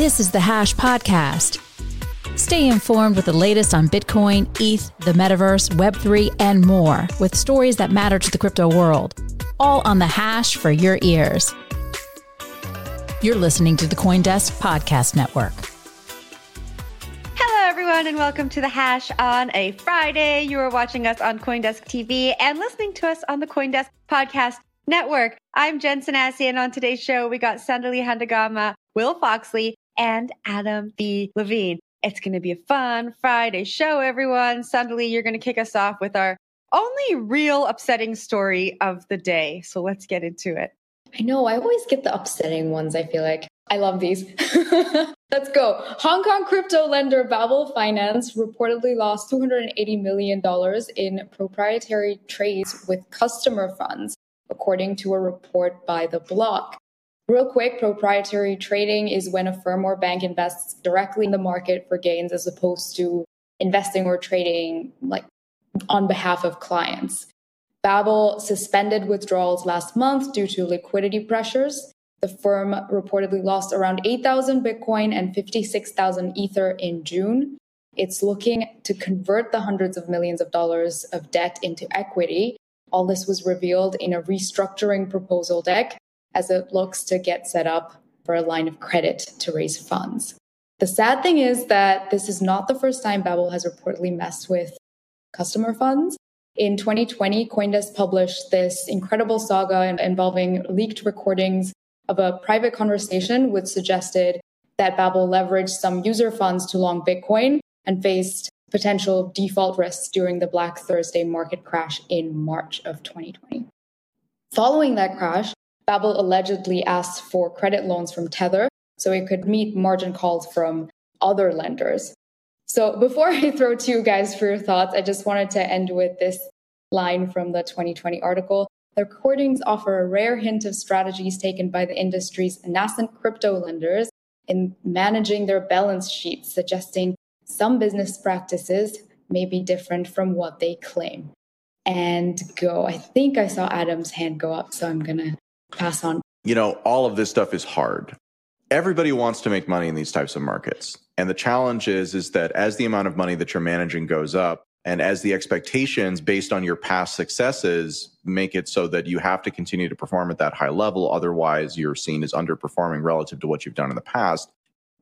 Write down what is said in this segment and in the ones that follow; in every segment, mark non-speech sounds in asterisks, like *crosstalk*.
This is the Hash Podcast. Stay informed with the latest on Bitcoin, ETH, the metaverse, Web3, and more with stories that matter to the crypto world. All on the Hash for your ears. You're listening to the Coindesk Podcast Network. Hello, everyone, and welcome to the Hash on a Friday. You are watching us on Coindesk TV and listening to us on the Coindesk Podcast Network. I'm Jen Sanasie, and on today's show, we got Sandali Handagama, Will Foxley, and Adam B. Levine. It's going to be a fun Friday show, everyone. Sandali, you're going to kick us off with our only real upsetting story of the day. So let's get into it. I know, I always get the upsetting ones, I feel like. I love these. *laughs* Let's go. Hong Kong crypto lender Babel Finance reportedly lost $280 million in proprietary trades with customer funds, according to a report by The Block. Real quick, proprietary trading is when a firm or bank invests directly in the market for gains as opposed to investing or trading like on behalf of clients. Babel suspended withdrawals last month due to liquidity pressures. The firm reportedly lost around 8,000 Bitcoin and 56,000 Ether in June. It's looking to convert the hundreds of millions of dollars of debt into equity. All this was revealed in a restructuring proposal deck as it looks to get set up for a line of credit to raise funds. The sad thing is that this is not the first time Babel has reportedly messed with customer funds. In 2020, Coindesk published this incredible saga involving leaked recordings of a private conversation which suggested that Babel leveraged some user funds to long Bitcoin and faced potential default risks during the Black Thursday market crash in March of 2020. Following that crash, Babel allegedly asked for credit loans from Tether so it could meet margin calls from other lenders. So before *laughs* I throw to you guys for your thoughts, I just wanted to end with this line from the 2020 article. The recordings offer a rare hint of strategies taken by the industry's nascent crypto lenders in managing their balance sheets, suggesting some business practices may be different from what they claim. And go. I think I saw Adam's hand go up, so I'm going to pass on. You know, all of this stuff is hard. Everybody wants to make money in these types of markets. And the challenge is, is that as the amount of money that you're managing goes up, and as the expectations based on your past successes make it so that you have to continue to perform at that high level, otherwise you're seen as underperforming relative to what you've done in the past.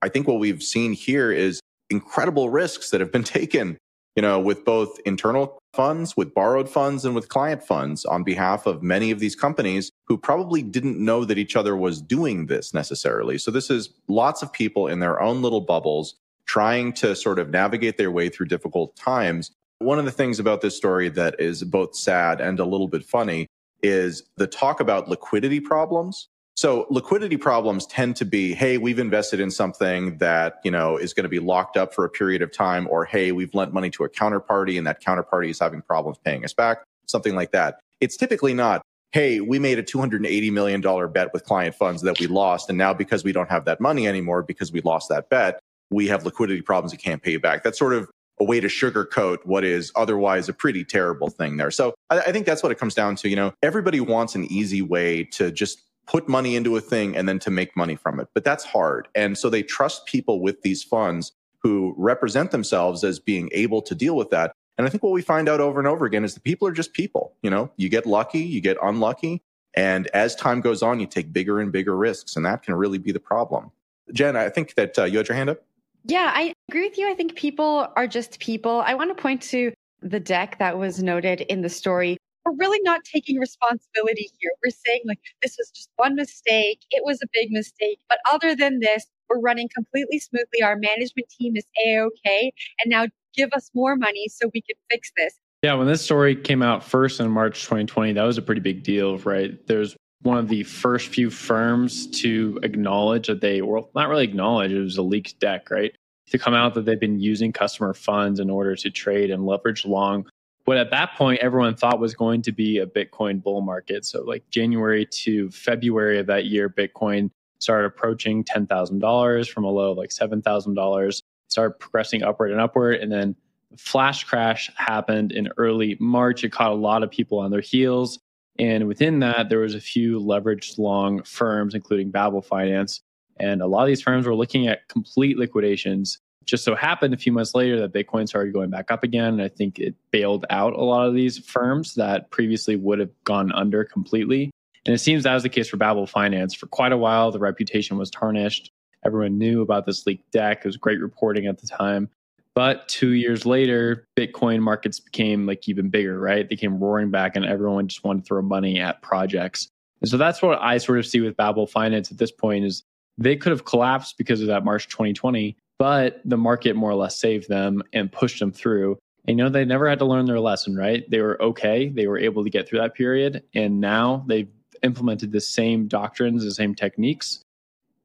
I think what we've seen here is incredible risks that have been *laughs* taken, you know, with both internal funds, with borrowed funds, and with client funds on behalf of many of these companies who probably didn't know that each other was doing this necessarily. So this is lots of people in their own little bubbles trying to sort of navigate their way through difficult times. One of the things about this story that is both sad and a little bit funny is the talk about liquidity problems so liquidity problems tend to be, hey, we've invested in something that, you know, is going to be locked up for a period of time, or hey, we've lent money to a counterparty and that counterparty is having problems paying us back, something like that. It's typically not, hey, we made a $280 million bet with client funds that we lost. And now because we don't have that money anymore, because we lost that bet, we have liquidity problems and can't pay you back. That's sort of a way to sugarcoat what is otherwise a pretty terrible thing there. So I, I, think that's what it comes down to. You know, everybody wants an easy way to just put money into a thing and then to make money from it. But that's hard. And so they trust people with these funds who represent themselves as being able to deal with that. And I think what we find out over and over again is that people are just people. You know, you get lucky, you get unlucky. And as time goes on, you take bigger and bigger risks. And that can really be the problem. Jen, I think that uh, you had your hand up. Yeah, I agree with you. I think people are just people. I want to point to the deck that was noted in the story. We're really not taking responsibility here. We're saying, like, this was just one mistake. It was a big mistake. But other than this, we're running completely smoothly. Our management team is A OK. And now give us more money so we can fix this. Yeah, when this story came out first in March 2020, that was a pretty big deal, right? There's one of the first few firms to acknowledge that they, well, not really acknowledge, it was a leaked deck, right? To come out that they've been using customer funds in order to trade and leverage long what at that point everyone thought was going to be a Bitcoin bull market. So, like January to February of that year, Bitcoin started approaching $10,000 from a low of like $7,000, started progressing upward and upward. And then the flash crash happened in early March. It caught a lot of people on their heels. And within that, there was a few leveraged long firms, including Babel Finance. And a lot of these firms were looking at complete liquidations. Just so happened a few months later that Bitcoin started going back up again. And I think it bailed out a lot of these firms that previously would have gone under completely. And it seems that was the case for Babel Finance. For quite a while, the reputation was tarnished. Everyone knew about this leaked deck. It was great reporting at the time. But two years later, Bitcoin markets became like even bigger, right? They came roaring back and everyone just wanted to throw money at projects. And so that's what I sort of see with Babel Finance at this point is they could have collapsed because of that March 2020, but the market more or less saved them and pushed them through. And you know, they never had to learn their lesson, right? They were okay. They were able to get through that period. And now they've implemented the same doctrines, the same techniques,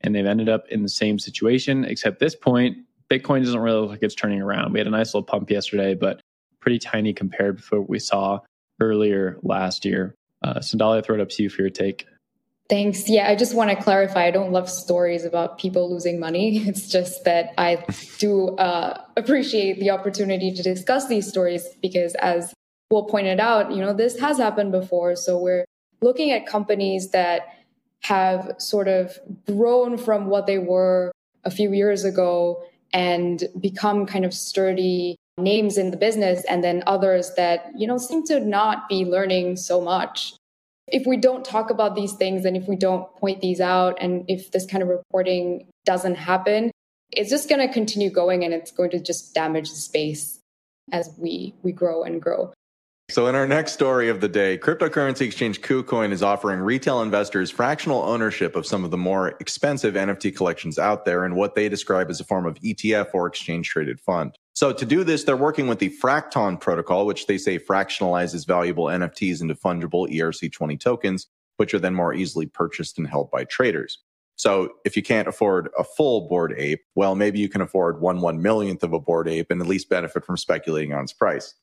and they've ended up in the same situation, except this point, Bitcoin doesn't really look like it's turning around. We had a nice little pump yesterday, but pretty tiny compared to what we saw earlier last year. Uh, Sandali, I throw it up to you for your take. Thanks. Yeah, I just want to clarify. I don't love stories about people losing money. *laughs* It's just that I do uh, appreciate the opportunity to discuss these stories because, as Will pointed out, you know, this has happened before. So we're looking at companies that have sort of grown from what they were a few years ago and become kind of sturdy names in the business and then others that you know seem to not be learning so much if we don't talk about these things and if we don't point these out and if this kind of reporting doesn't happen it's just going to continue going and it's going to just damage the space as we we grow and grow so, in our next story of the day, cryptocurrency exchange KuCoin is offering retail investors fractional ownership of some of the more expensive NFT collections out there in what they describe as a form of ETF or exchange traded fund. So, to do this, they're working with the Fracton protocol, which they say fractionalizes valuable NFTs into fungible ERC20 tokens, which are then more easily purchased and held by traders. So if you can't afford a full Bored Ape, well, maybe you can afford one one millionth of a Bored Ape and at least benefit from speculating on its price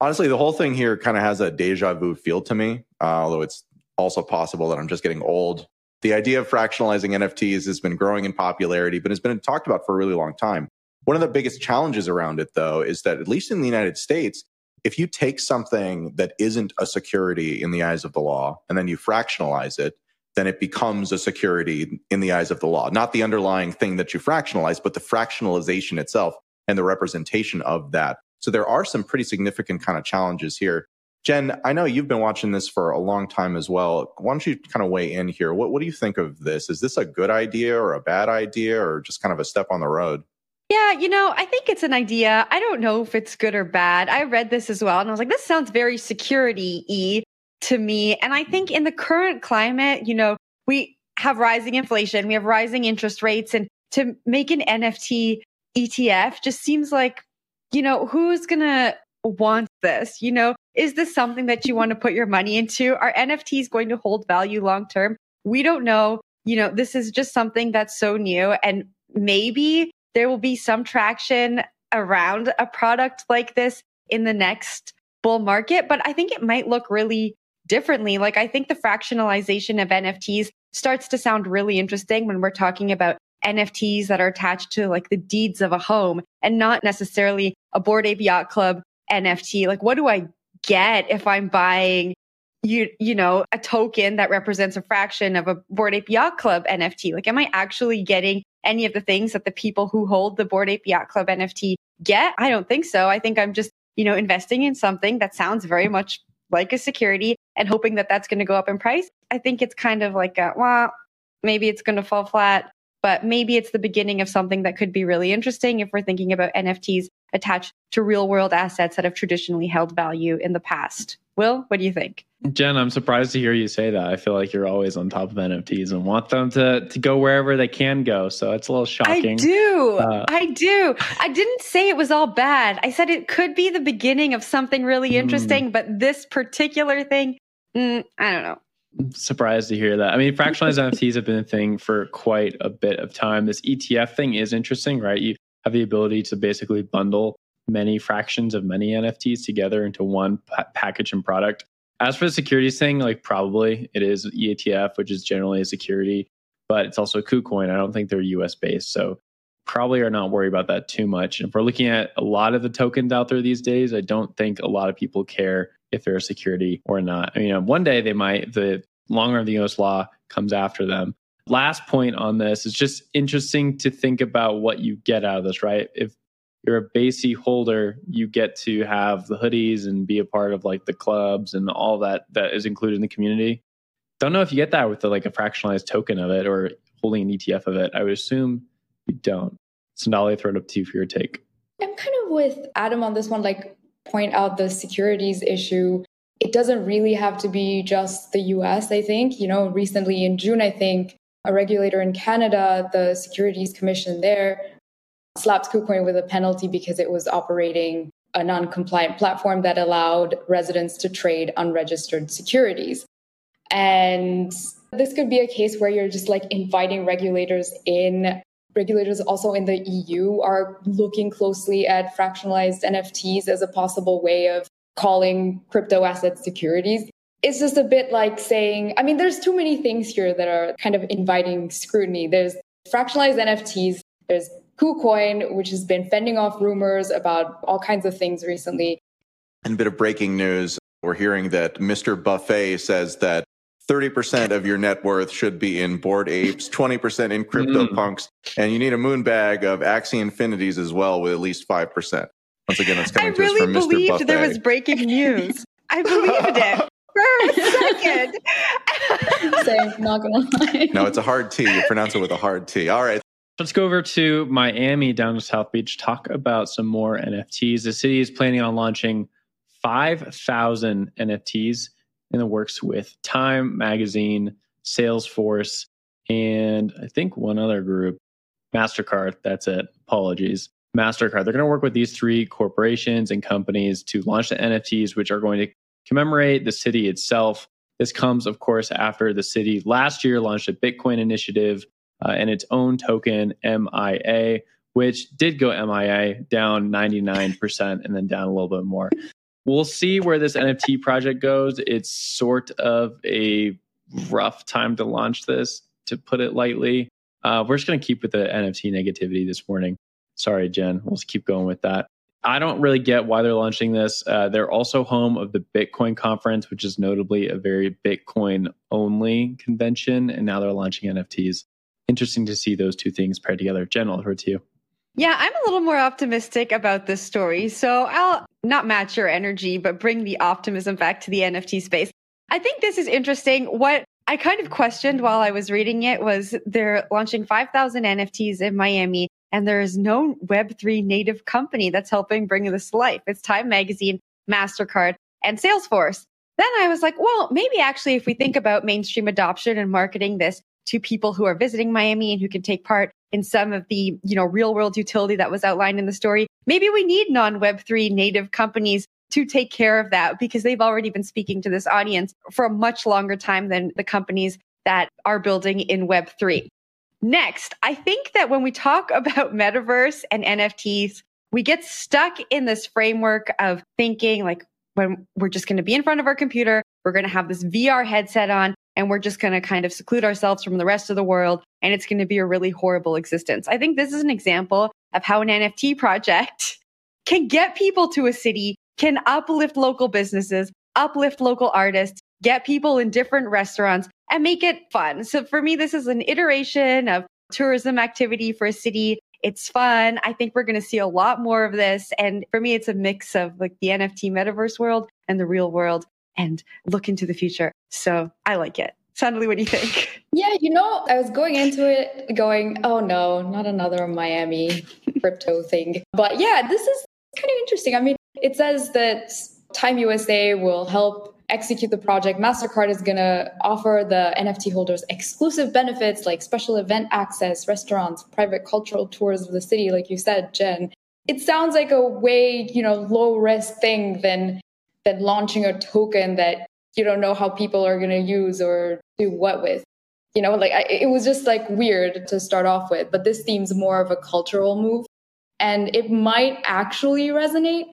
honestly, the whole thing here kind of has a deja vu feel to me, uh, although it's also possible that I'm just getting old. The idea of fractionalizing NFTs has been growing in popularity, but has been talked about for a really long time. One of the biggest challenges around it, though, is that at least in the United States, if you take something that isn't a security in the eyes of the law and then you fractionalize it, then it becomes a security in the eyes of the law. Not the underlying thing that you fractionalize, but the fractionalization itself and the representation of that so there are some pretty significant kind of challenges here. Jen, I know you've been watching this for a long time as well. Why don't you kind of weigh in here? What, what do you think of this? Is this a good idea or a bad idea or just kind of a step on the road? Yeah, you know, I think it's an idea. I don't know if it's good or bad. I read this as well and I was like, this sounds very security y to me. And I think in the current climate, you know, we have rising inflation, we have rising interest rates, and to make an NFT ETF just seems like you know, who's going to want this? You know, is this something that you want to put your money into? Are NFTs going to hold value long term? We don't know. You know, this is just something that's so new and maybe there will be some traction around a product like this in the next bull market, but I think it might look really differently. Like I think the fractionalization of NFTs starts to sound really interesting when we're talking about NFTs that are attached to like the deeds of a home and not necessarily a Bored Ape Yacht Club NFT. Like, what do I get if I'm buying you you know a token that represents a fraction of a Bored Ape Yacht Club NFT? Like, am I actually getting any of the things that the people who hold the Bored Ape Yacht Club NFT get? I don't think so. I think I'm just you know, investing in something that sounds very much like a security and hoping that that's going to go up in price. I think it's kind of like a, well, maybe it's going to fall flat, but maybe it's the beginning of something that could be really interesting if we're thinking about NFTs attached to real world assets that have traditionally held value in the past. Will, what do you think? Jen, I'm surprised to hear you say that. I feel like you're always on top of NFTs and want them to, to go wherever they can go. So it's a little shocking. I do. Uh, I do. I didn't say it was all bad. I said it could be the beginning of something really hmm. interesting, mm. but this particular thing, mm, I don't know. I'm surprised to hear that. I mean, fractionalized NFTs have been a thing for quite a bit of time. This ETF thing is interesting, right? You have the ability to basically bundle many fractions of many NFTs together into one package and product. As for the securities thing, like probably it is ETF, which is generally a security, but it's also a KuCoin. I don't think they're US based. So probably are not worried about that too much. And if we're looking at a lot of the tokens out there these days, I don't think a lot of people care if they're a security or not. I mean, you know, one day they might, the longer the US law comes after them. Last point on this it's just interesting to think about what you get out of this, right? If you're a BAYC holder, you get to have the hoodies and be a part of like the clubs and all that that is included in the community. Don't know if you get that with the, like a fractionalized token of it or holding an ETF of it. I would assume you don't. Sandali, throw it up to you for your take. I'm kind of with Adam on this one, like point out the securities issue. It doesn't really have to be just the US, I think. You know, recently in June, I think a regulator in Canada, the Securities Commission there, slapped KuCoin with a penalty because it was operating a non compliant platform that allowed residents to trade unregistered securities. And this could be a case where you're just like inviting regulators in. Regulators also in the EU are looking closely at fractionalized NFTs as a possible way of calling crypto asset securities. It's just a bit like saying, I mean, there's too many things here that are kind of inviting scrutiny. There's fractionalized NFTs, there's KuCoin, which has been fending off rumors about all kinds of things recently. And a bit of breaking news we're hearing that Mr. Buffett says that 30% of your net worth should be in Bored Apes, 20% in crypto mm. punks, and you need a moon bag of Axie Infinities as well with at least 5%. Once again, that's coming I to really us from Mr. Buffett. I believed there was breaking news. I believed it *laughs* for a second. *laughs* Same, not gonna lie. No, it's a hard T. You pronounce it with a hard T. All right. Let's go over to Miami down to South Beach, talk about some more NFTs. The city is planning on launching 5,000 NFTs in the works with Time Magazine, Salesforce, and I think one other group, MasterCard. That's it. Apologies. MasterCard. They're going to work with these three corporations and companies to launch the NFTs, which are going to commemorate the city itself. This comes, of course, after the city last year launched a Bitcoin initiative uh, and its own token, MIA, which did go MIA down 99% and then down a little bit more. We'll see where this NFT project goes. It's sort of a rough time to launch this, to put it lightly. Uh, we're just going to keep with the NFT negativity this morning. Sorry, Jen. We'll just keep going with that. I don't really get why they're launching this. Uh, they're also home of the Bitcoin conference, which is notably a very Bitcoin only convention. And now they're launching NFTs interesting to see those two things paired together. Jen, I'll to you. Yeah, I'm a little more optimistic about this story. So I'll not match your energy, but bring the optimism back to the NFT space. I think this is interesting. What I kind of questioned while I was reading it was they're launching 5,000 NFTs in Miami, and there is no Web3 native company that's helping bring this to life. It's Time Magazine, MasterCard, and Salesforce. Then I was like, well, maybe actually, if we think about mainstream adoption and marketing this, to people who are visiting Miami and who can take part in some of the, you know, real world utility that was outlined in the story. Maybe we need non Web3 native companies to take care of that because they've already been speaking to this audience for a much longer time than the companies that are building in Web3. Next, I think that when we talk *laughs* about metaverse and NFTs, we get stuck in this framework of thinking like when we're just going to be in front of our computer, we're going to have this VR headset on, and we're just going to kind of seclude ourselves from the rest of the world and it's going to be a really horrible existence. I think this is an example of how an NFT project *laughs* can get people to a city, can uplift local businesses, uplift local artists, get people in different restaurants and make it fun. So for me, this is an iteration of tourism activity for a city. It's fun. I think we're going to see a lot more of this. And for me, it's a mix of like the NFT metaverse world and the real world and look into the future. So I like it. Sandali, what do you think? *laughs* Yeah, you know, I was going into it going, oh no, not another Miami crypto thing. But yeah, this is kind of interesting. I mean, it says that Time USA will help execute the project. MasterCard is going to offer the NFT holders exclusive benefits like special event access, restaurants, private cultural tours of the city, like you said, Jen. It sounds like a way, you know, low risk thing than than launching a token that you don't know how people are going to use or do what with. You know, like I, it was just like weird to start off with, but this seems more of a cultural move and it might actually resonate,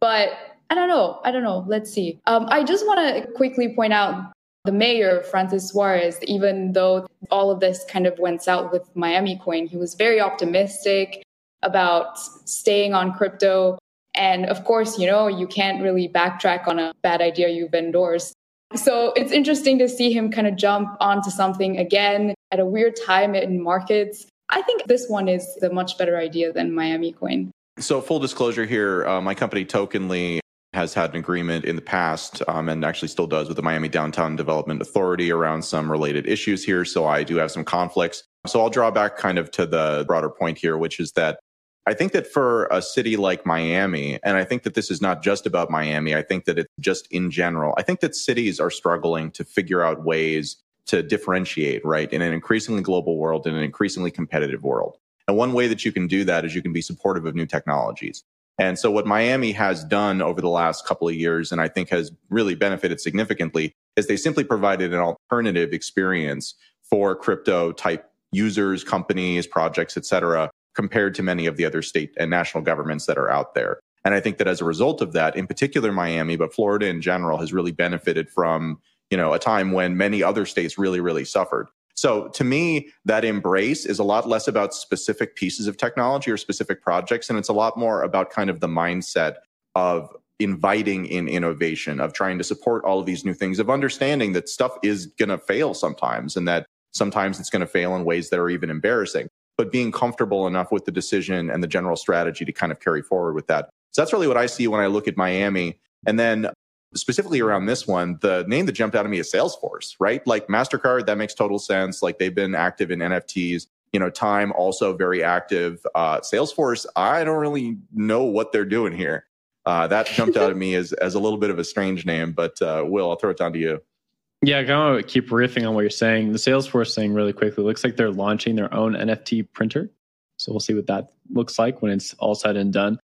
but I don't know. I don't know. Let's see. Um, I just want to quickly point out the mayor, Francis Suarez, even though all of this kind of went south with Miami Coin, he was very optimistic about staying on crypto. And of course, you know, you can't really backtrack on a bad idea you've endorsed. So it's interesting to see him kind of jump onto something again at a weird time in markets. I think this one is a much better idea than Miami Coin. So, full disclosure here, uh, my company Tokenly has had an agreement in the past um, and actually still does with the Miami Downtown Development Authority around some related issues here. So, I do have some conflicts. So, I'll draw back kind of to the broader point here, which is that I think that for a city like Miami, and I think that this is not just about Miami, I think that it's just in general, I think that cities are struggling to figure out ways to differentiate, right, in an increasingly global world, in an increasingly competitive world. And one way that you can do that is you can be supportive of new technologies. And so what Miami has done over the last couple of years, and I think has really benefited significantly, is they simply provided an alternative experience for crypto type users, companies, projects, et cetera, compared to many of the other state and national governments that are out there. And I think that as a result of that, in particular Miami, but Florida in general has really benefited from, you know, a time when many other states really, really suffered. So to me, that embrace is a lot less about specific pieces of technology or specific projects. And it's a lot more about kind of the mindset of inviting in innovation, of trying to support all of these new things, of understanding that stuff is going to fail sometimes and that sometimes it's going to fail in ways that are even embarrassing but being comfortable enough with the decision and the general strategy to kind of carry forward with that. So that's really what I see when I look at Miami. And then specifically around this one, the name that jumped out at me is Salesforce, right? Like MasterCard, that makes total sense. Like they've been active in NFTs. You know, Time also very active. Uh, Salesforce, I don't really know what they're doing here. Uh, that jumped out *laughs* at me as, as a little bit of a strange name, but uh, Will, I'll throw it down to you. Yeah, I kind of keep riffing on what you're saying. The Salesforce thing really quickly looks like they're launching their own NFT printer. So we'll see what that looks like when it's all said and done.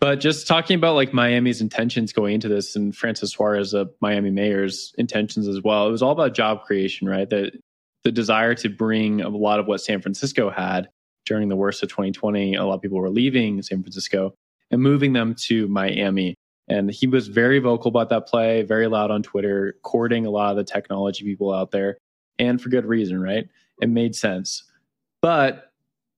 But just talking about like Miami's intentions going into this and Francis Suarez, a Miami mayor's intentions as well, it was all about job creation, right? The, the desire to bring a lot of what San Francisco had during the worst of 2020. A lot of people were leaving San Francisco and moving them to Miami. And he was very vocal about that play, very loud on Twitter, courting a lot of the technology people out there, and for good reason, right? It made sense. But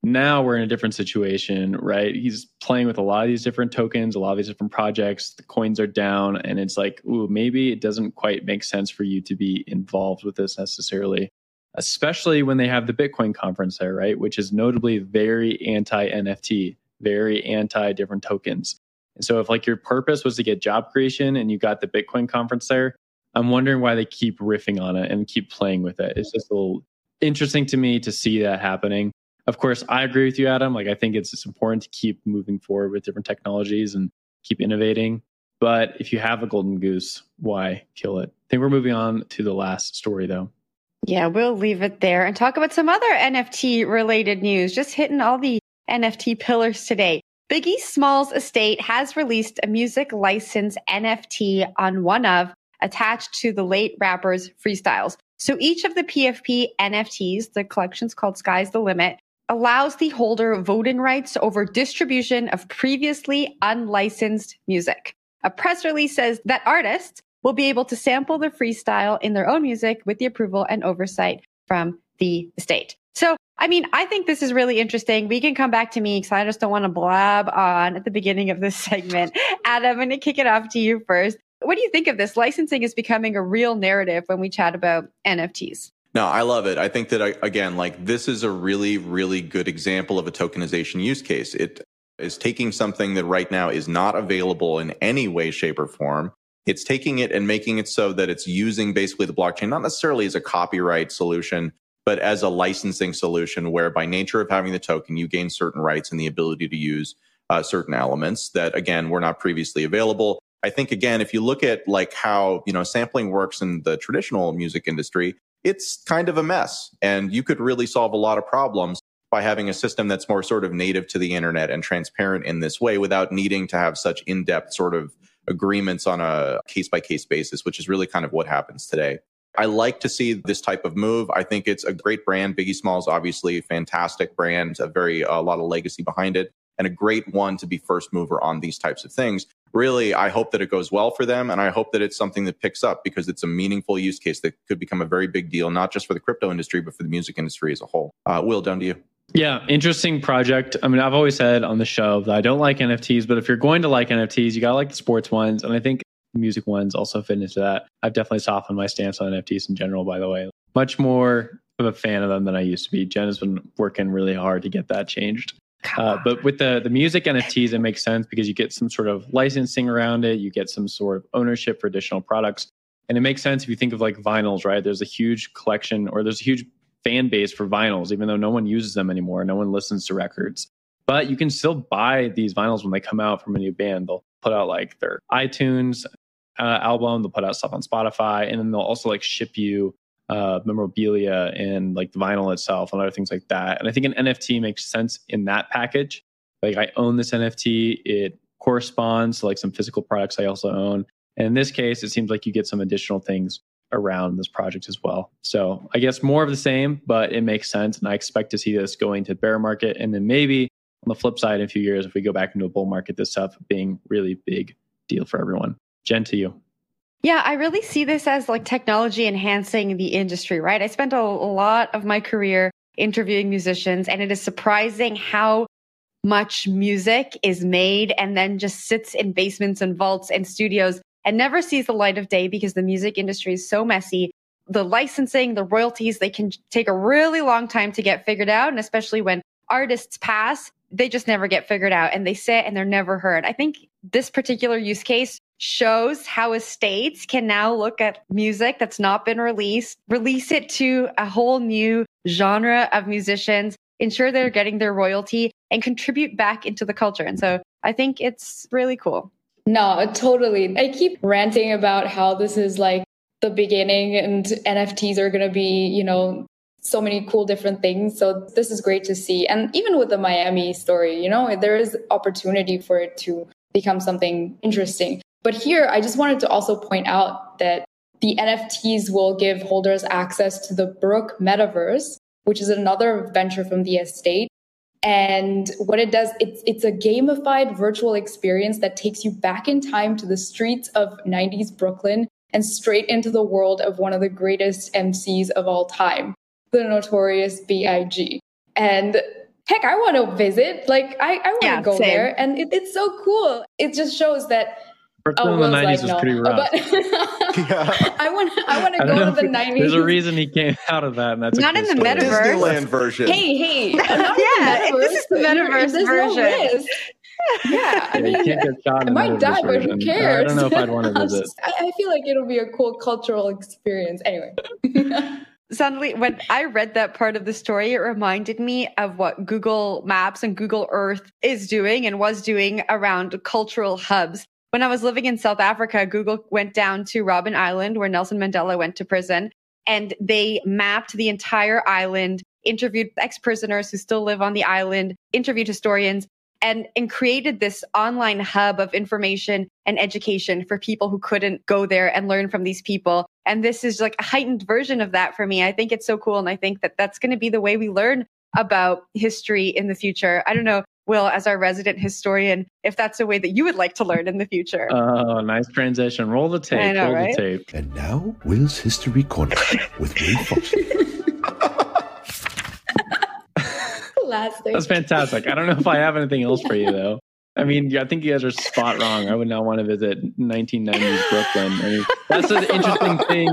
now we're in a different situation, right? He's playing with a lot of these different tokens, a lot of these different projects. The coins are down, and it's like, ooh, maybe it doesn't quite make sense for you to be involved with this necessarily, especially when they have the Bitcoin conference there, right? Which is notably very anti NFT, very anti different tokens. And so if like your purpose was to get job creation and you got the Bitcoin conference there, I'm wondering why they keep riffing on it and keep playing with it. It's just a little interesting to me to see that happening. Of course, I agree with you, Adam. Like I think it's, it's important to keep moving forward with different technologies and keep innovating. But if you have a golden goose, why kill it? I think we're moving on to the last story though. Yeah, we'll leave it there and talk about some other NFT related news. Just hitting all the NFT pillars today. Biggie Smalls Estate has released a music license NFT on one of attached to the late rapper's freestyles. So each of the PFP NFTs, the collection's called Sky's the Limit, allows the holder voting rights over distribution of previously unlicensed music. A press release says that artists will be able to sample the freestyle in their own music with the approval and oversight from the estate. So I mean, I think this is really interesting. We can come back to me because I just don't want to blab on at the beginning of this *laughs* segment. Adam, I'm going to kick it off to you first. What do you think of this? Licensing is becoming a real narrative when we chat about NFTs. No, I love it. I think that uh, again, like this is a really, really good example of a tokenization use case. It is taking something that right now is not available in any way, shape, or form. It's taking it and making it so that it's using basically the blockchain, not necessarily as a copyright solution, but as a licensing solution where by nature of having the token, you gain certain rights and the ability to use uh, certain elements that again were not previously available. I think again, if you look at like how, you know, sampling works in the traditional music industry, it's kind of a mess and you could really solve a lot of problems by having a system that's more sort of native to the internet and transparent in this way without needing to have such in-depth sort of agreements on a case by case basis, which is really kind of what happens today. I like to see this type of move. I think it's a great brand. Biggie Smalls, obviously, fantastic brand, a very a lot of legacy behind it, and a great one to be first mover on these types of things. Really, I hope that it goes well for them, and I hope that it's something that picks up because it's a meaningful use case that could become a very big deal, not just for the crypto industry, but for the music industry as a whole. Uh, Will, down to you. Yeah, interesting project. I mean, I've always said on the show that I don't like NFTs, but if you're going to like NFTs, you gotta like the sports ones. And I think music ones also fit into that. I've definitely softened my stance on NFTs in general, by the way. Much more of a fan of them than I used to be. Jen has been working really hard to get that changed. Uh, but with the the music NFTs, it makes sense because you get some sort of licensing around it, you get some sort of ownership for additional products, and it makes sense if you think of like vinyls, right? There's a huge collection or there's a huge fan base for vinyls, even though no one uses them anymore, no one listens to records. But you can still buy these vinyls when they come out from a new band. They'll put out like their iTunes uh, album. They'll put out stuff on Spotify, and then they'll also like ship you uh, memorabilia and like the vinyl itself and other things like that. And I think an NFT makes sense in that package. Like I own this NFT, it corresponds to like some physical products I also own. And in this case, it seems like you get some additional things around this project as well. So I guess more of the same, but it makes sense. And I expect to see this going to bear market. And then maybe on the flip side, in a few years, if we go back into a bull market, this stuff being really big deal for everyone. Jen, to you. Yeah, I really see this as like technology enhancing the industry, right? I spent a, lot of my career interviewing musicians, and it is surprising how much music is made and then just sits in basements and vaults and studios and never sees the light of day because the music industry is so messy. The licensing, the royalties, they can take a really long time to get figured out. And especially when artists pass, they just never get figured out and they sit and they're never heard. I think this particular use case shows how estates can now look at music that's not been released, release it to a whole new genre of musicians, ensure they're getting their royalty and contribute back into the culture. And so I think it's really cool. No, totally. I keep ranting about how this is like the beginning and NFTs are going to be, you know, so many cool different things. So this is great to see. And even with the Miami story, you know, there is opportunity for it to become something interesting. But here, I just wanted to also point out that the NFTs will give holders access to the Brook Metaverse, which is another venture from the estate. And what it does, it's, it's a gamified virtual experience that takes you back in time to the streets of 90s Brooklyn and straight into the world of one of the greatest MCs of all time, the notorious B.I.G. And heck, I want to visit. Like, I, I want to yeah, go same. there. And it, it's so cool. It just shows that Brooklyn oh, in the nineties like, was no. pretty rough. But *laughs* yeah. *laughs* I want I want to go to the nineties. There's a reason he came *laughs* out of that, and that's not in the story. metaverse. Disneyland version. Hey, hey, yeah, this is the metaverse version. No yeah, I mean, yeah, I might die, but who cares? I don't know if I'd want to visit. I, I feel like it'll be a cool cultural experience. Anyway. Suddenly, when I read that part of the story, it reminded me of what Google Maps and Google Earth is doing and was doing around cultural hubs when I was living in South Africa, Google went down to Robben Island where Nelson Mandela went to prison and they mapped the entire island, interviewed ex prisoners who still live on the island, interviewed historians, and, and created this online hub of information and education for people who couldn't go there and learn from these people. And this is like a heightened version of that for me. I think it's so cool. And I think that that's going to be the way we learn about history in the future. I don't know. Will, as our resident historian, if that's a way that you would like to learn in the future. Oh, nice transition. Roll the tape. Know, roll right? the tape. And now, Will's History Corner with Will Foxley. *laughs* That's fantastic. I don't know if I have anything else for you, *laughs* though. I mean, I think you guys are spot wrong. I would not want to visit 1990s Brooklyn. I mean, that's an interesting thing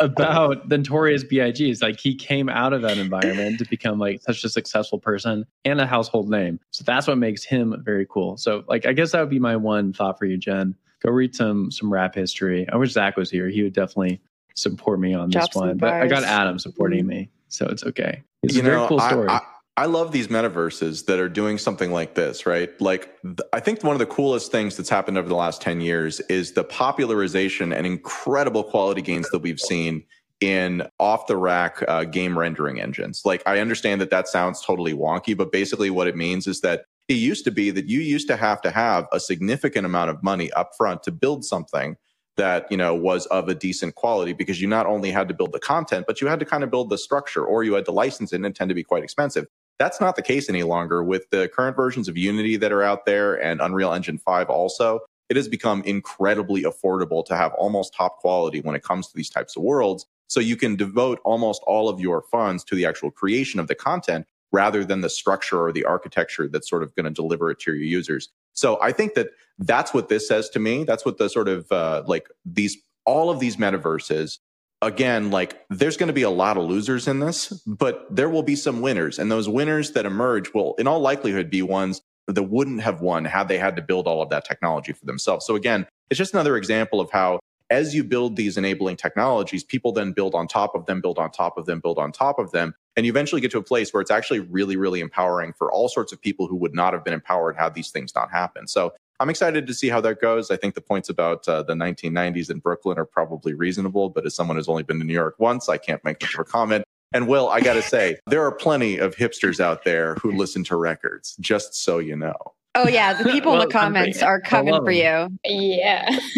about the notorious Big. Is like he came out of that environment to become like such a successful person and a household name. So that's what makes him very cool. So like I guess that would be my one thought for you, Jen. Go read some some rap history. I wish Zach was here. He would definitely support me on Drop this some one. But I got. Adam supporting mm-hmm. me, so it's okay. It's you a very cool story. I, I love these metaverses that are doing something like this, right? Like, th- I think one of the coolest things that's happened over the last 10 years is the popularization and incredible quality gains that we've seen in off the rack uh, game rendering engines. Like, I understand that that sounds totally wonky, but basically what it means is that it used to be that you used to have to have a significant amount of money upfront to build something that you know was of a decent quality because you not only had to build the content but you had to kind of build the structure or you had to license it and it tend to be quite expensive that's not the case any longer with the current versions of unity that are out there and unreal engine 5 also it has become incredibly affordable to have almost top quality when it comes to these types of worlds so you can devote almost all of your funds to the actual creation of the content rather than the structure or the architecture that's sort of going to deliver it to your users so I think that that's what this says to me. That's what the sort of uh, like these all of these metaverses. Again, like there's going to be a lot of losers in this, but there will be some winners, and those winners that emerge will, in all likelihood, be ones that wouldn't have won had they had to build all of that technology for themselves. So again, it's just another example of how as you build these enabling technologies, people then build on top of them, build on top of them, build on top of them. And you eventually get to a place where it's actually really, really empowering for all sorts of people who would not have been empowered had these things not happened. So I'm excited to see how that goes. I think the points about uh, the 1990s in Brooklyn are probably reasonable, but as someone who's only been to New York once, I can't make much of a comment. And Will, I got to say, there are plenty of hipsters out there who listen to records, just so you know. Oh yeah, the *laughs* people in the comments are coming for you. Yeah. *laughs*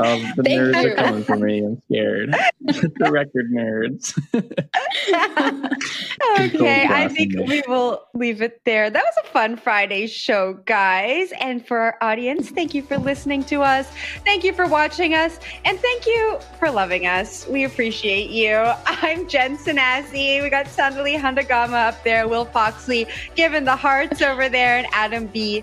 Um, the Thank nerds you. are coming for me. I'm scared. *laughs* the record nerds. okay, I think we will leave it there. That was a fun Friday show, guys. And for our audience, thank you for listening to us. Thank you for watching us. And thank you for loving us. We appreciate you. I'm Jen Sanasie. We got Sandali Handagama up there, Will Foxley giving the hearts over there, and Adam B.